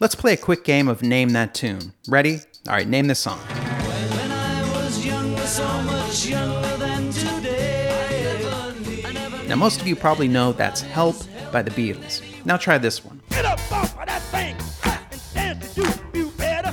Let's play a quick game of Name That Tune. Ready? All right, name this song. When I was younger, so much younger than today. Now, most of you probably know that's Help by the Beatles. Now try this one. Get up off of that thing and dance to do you better.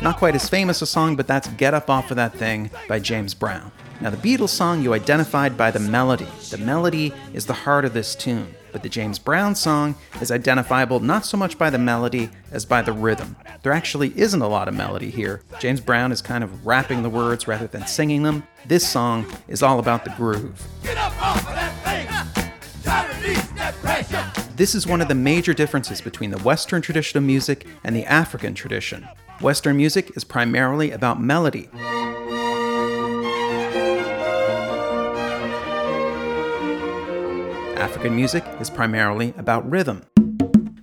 Not quite as famous a song, but that's Get Up Off of That Thing by James Brown. Now, the Beatles song you identified by the melody. The melody is the heart of this tune, but the James Brown song is identifiable not so much by the melody as by the rhythm. There actually isn't a lot of melody here. James Brown is kind of rapping the words rather than singing them. This song is all about the groove. Get up off of that thing. Try to that pressure. This is one of the major differences between the Western tradition of music and the African tradition. Western music is primarily about melody. African music is primarily about rhythm.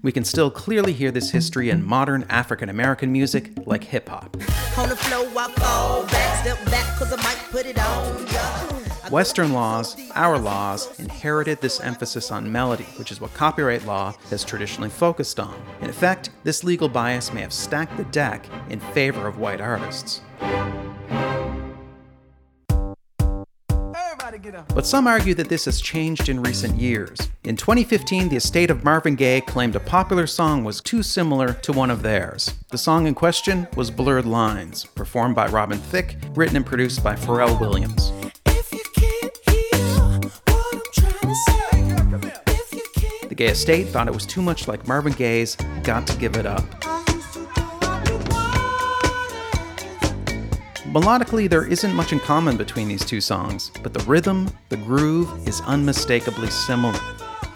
We can still clearly hear this history in modern African American music like hip hop. On the floor, I fall back, step back, cause I might put it on. ya. Western laws, our laws, inherited this emphasis on melody, which is what copyright law has traditionally focused on. In effect, this legal bias may have stacked the deck in favor of white artists. But some argue that this has changed in recent years. In 2015, the estate of Marvin Gaye claimed a popular song was too similar to one of theirs. The song in question was Blurred Lines, performed by Robin Thicke, written and produced by Pharrell Williams. If you can't hear what I'm trying to say, if you can't The Gaye estate thought it was too much like Marvin Gaye's Got to Give It Up. Melodically, there isn't much in common between these two songs, but the rhythm, the groove, is unmistakably similar.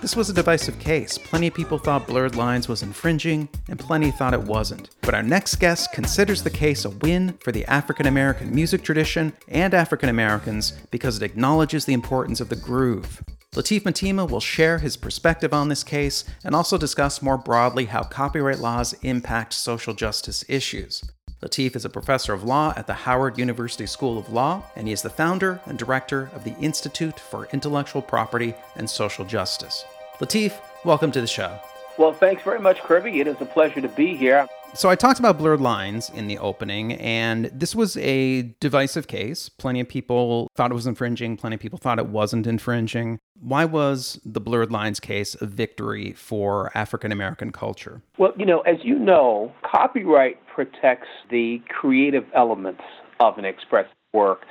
This was a divisive case. Plenty of people thought Blurred Lines was infringing, and plenty thought it wasn't. But our next guest considers the case a win for the African American music tradition and African Americans because it acknowledges the importance of the groove. Lateef Mtima will share his perspective on this case and also discuss more broadly how copyright laws impact social justice issues. Lateef is a professor of law at the Howard University School of Law, and he is the founder and director of the Institute for Intellectual Property and Social Justice. Lateef, welcome to the show. Well, thanks very much, Kirby. It is a pleasure to be here. So, I talked about blurred lines in the opening, and this was a divisive case. Plenty of people thought it was infringing, plenty of people thought it wasn't infringing. Why was the blurred lines case a victory for African American culture? Well, you know, as you know, copyright protects the creative elements of an expressive work,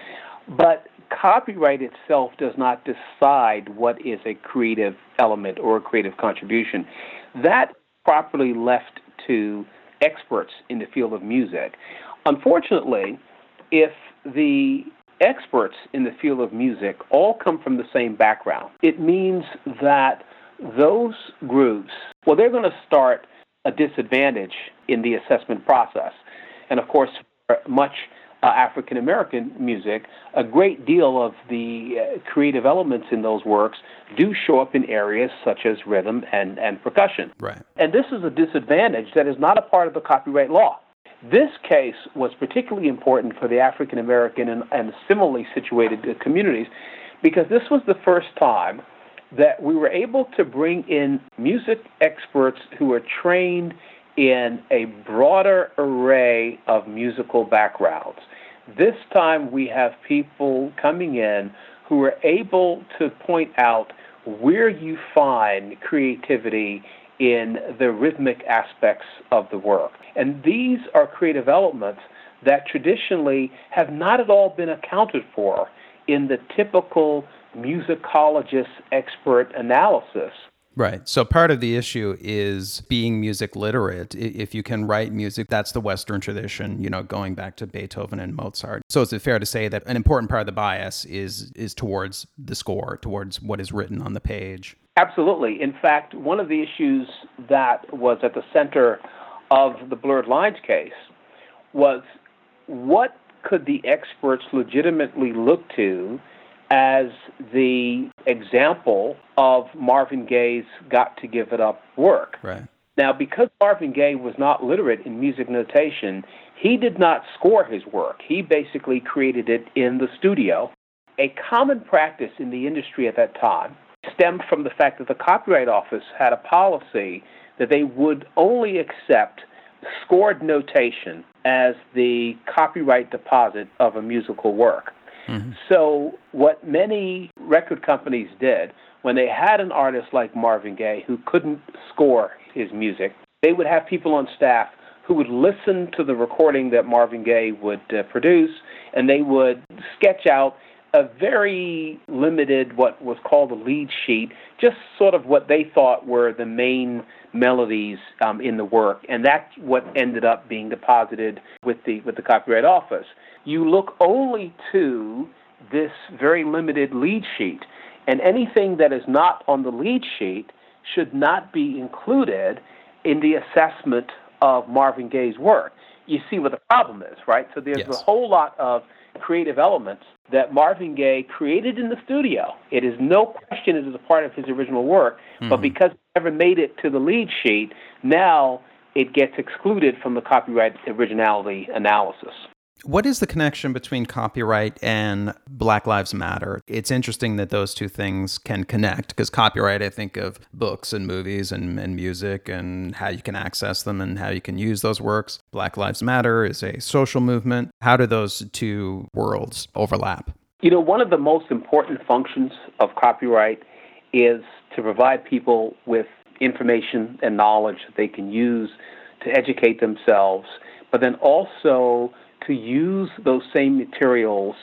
but copyright itself does not decide what is a creative element or a creative contribution. That properly left to experts in the field of music. Unfortunately, if the experts in the field of music all come from the same background, it means that those groups, well, they're going to start a disadvantage in the assessment process. And of course, much uh, African American music, a great deal of the uh, creative elements in those works do show up in areas such as rhythm and, and percussion. Right. And this is a disadvantage that is not a part of the copyright law. This case was particularly important for the African American and, and similarly situated uh, communities because this was the first time that we were able to bring in music experts who are trained in a broader array of musical backgrounds. This time we have people coming in who are able to point out where you find creativity in the rhythmic aspects of the work. And these are creative elements that traditionally have not at all been accounted for in the typical musicologist expert analysis. Right. So part of the issue is being music literate. If you can write music, that's the Western tradition, you know, going back to Beethoven and Mozart. So is it fair to say that an important part of the bias is is towards the score, towards what is written on the page? Absolutely. In fact, one of the issues that was at the center of the blurred lines case was what could the experts legitimately look to as the example of Marvin Gaye's Got to Give It Up work. Right. Now, because Marvin Gaye was not literate in music notation, he did not score his work. He basically created it in the studio. A common practice in the industry at that time stemmed from the fact that the Copyright Office had a policy that they would only accept scored notation as the copyright deposit of a musical work. So, what many record companies did when they had an artist like Marvin Gaye who couldn't score his music, they would have people on staff who would listen to the recording that Marvin Gaye would uh, produce, and they would sketch out a very limited, what was called a lead sheet, just sort of what they thought were the main melodies um, in the work, and that's what ended up being deposited with the with the Copyright Office. You look only to this very limited lead sheet, and anything that is not on the lead sheet should not be included in the assessment of Marvin Gaye's work. You see what the problem is, right? So there's Yes. a whole lot of creative elements that Marvin Gaye created in the studio. It is no question it is a part of his original work, but because never made it to the lead sheet, now it gets excluded from the copyright originality analysis. What is the connection between copyright and Black Lives Matter? It's interesting that those two things can connect because copyright, I think of books and movies and, and music and how you can access them and how you can use those works. Black Lives Matter is a social movement. How do those two worlds overlap? You know, one of the most important functions of copyright is to provide people with information and knowledge that they can use to educate themselves, but then also to use those same materials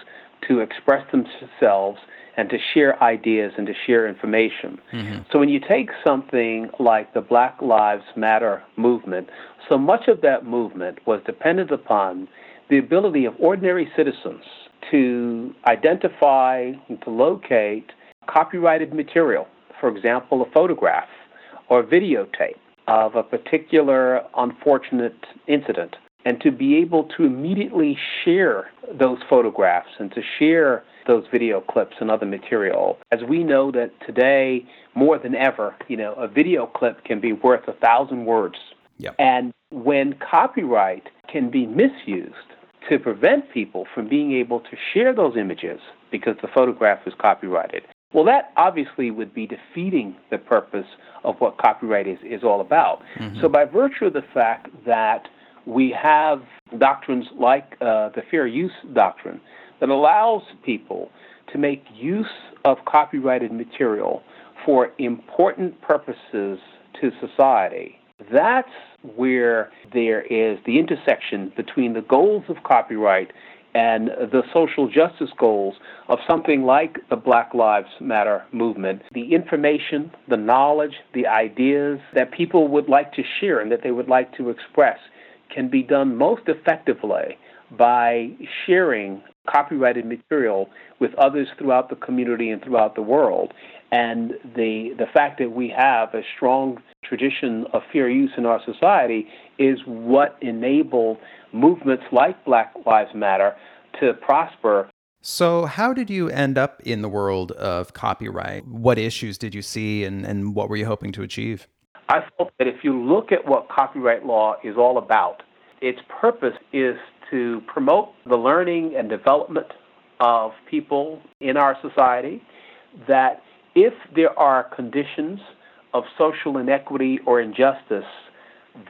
to express themselves and to share ideas and to share information. Mm-hmm. So when you take something like the Black Lives Matter movement, so much of that movement was dependent upon the ability of ordinary citizens to identify and to locate copyrighted material, for example, a photograph or videotape of a particular unfortunate incident, and to be able to immediately share those photographs and to share those video clips and other material. As we know that today, more than ever, you know, a video clip can be worth a thousand words. Yep. And when copyright can be misused to prevent people from being able to share those images because the photograph is copyrighted, well, that obviously would be defeating the purpose of what copyright is, is all about. So, by virtue of the fact that we have doctrines like uh, the fair use doctrine that allows people to make use of copyrighted material for important purposes to society, that's where there is the intersection between the goals of copyright and the social justice goals of something like the Black Lives Matter movement. The information, the knowledge, the ideas that people would like to share and that they would like to express can be done most effectively by sharing copyrighted material with others throughout the community and throughout the world. And the, the fact that we have a strong tradition of fair use in our society is what enabled movements like Black Lives Matter to prosper. So, how did you end up in the world of copyright? What issues did you see and, and what were you hoping to achieve? I felt that if you look at what copyright law is all about, its purpose is to promote the learning and development of people in our society, that if there are conditions of social inequity or injustice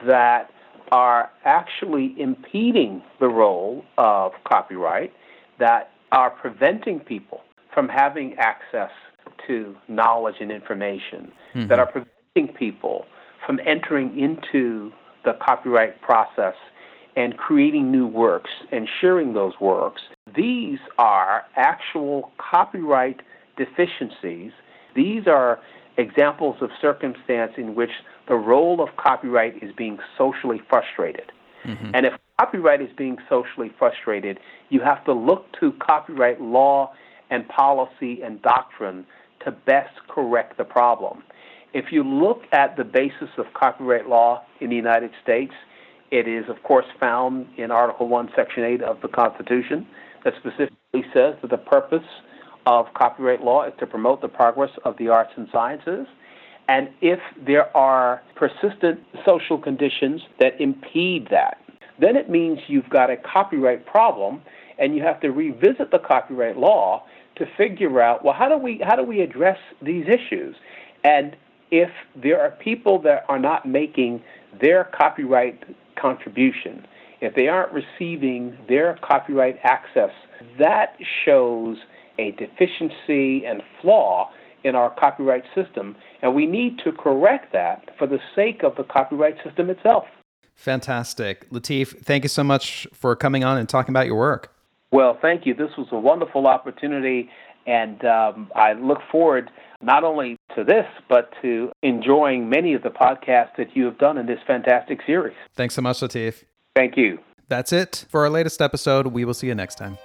that are actually impeding the role of copyright, that are preventing people from having access to knowledge and information, that mm-hmm. are preventing people from entering into the copyright process and creating new works and sharing those works. These are actual copyright deficiencies. These are examples of circumstance in which the role of copyright is being socially frustrated. Mm-hmm. And if copyright is being socially frustrated, you have to look to copyright law and policy and doctrine to best correct the problem. If you look at the basis of copyright law in the United States, it is, of course, found in Article 1, Section 8 of the Constitution that specifically says that the purpose of copyright law is to promote the progress of the arts and sciences. And if there are persistent social conditions that impede that, then it means you've got a copyright problem and you have to revisit the copyright law to figure out well how do we how do we address these issues and if there are people that are not making their copyright contribution, if they aren't receiving their copyright access, that shows a deficiency and flaw in our copyright system, and we need to correct that for the sake of the copyright system itself. Fantastic. Lateef, thank you so much for coming on and talking about your work. Well, thank you. This was a wonderful opportunity, and um, I look forward not only to this, but to enjoying many of the podcasts that you have done in this fantastic series. Thanks so much, Lateef. Thank you. That's it for our latest episode. We will see you next time.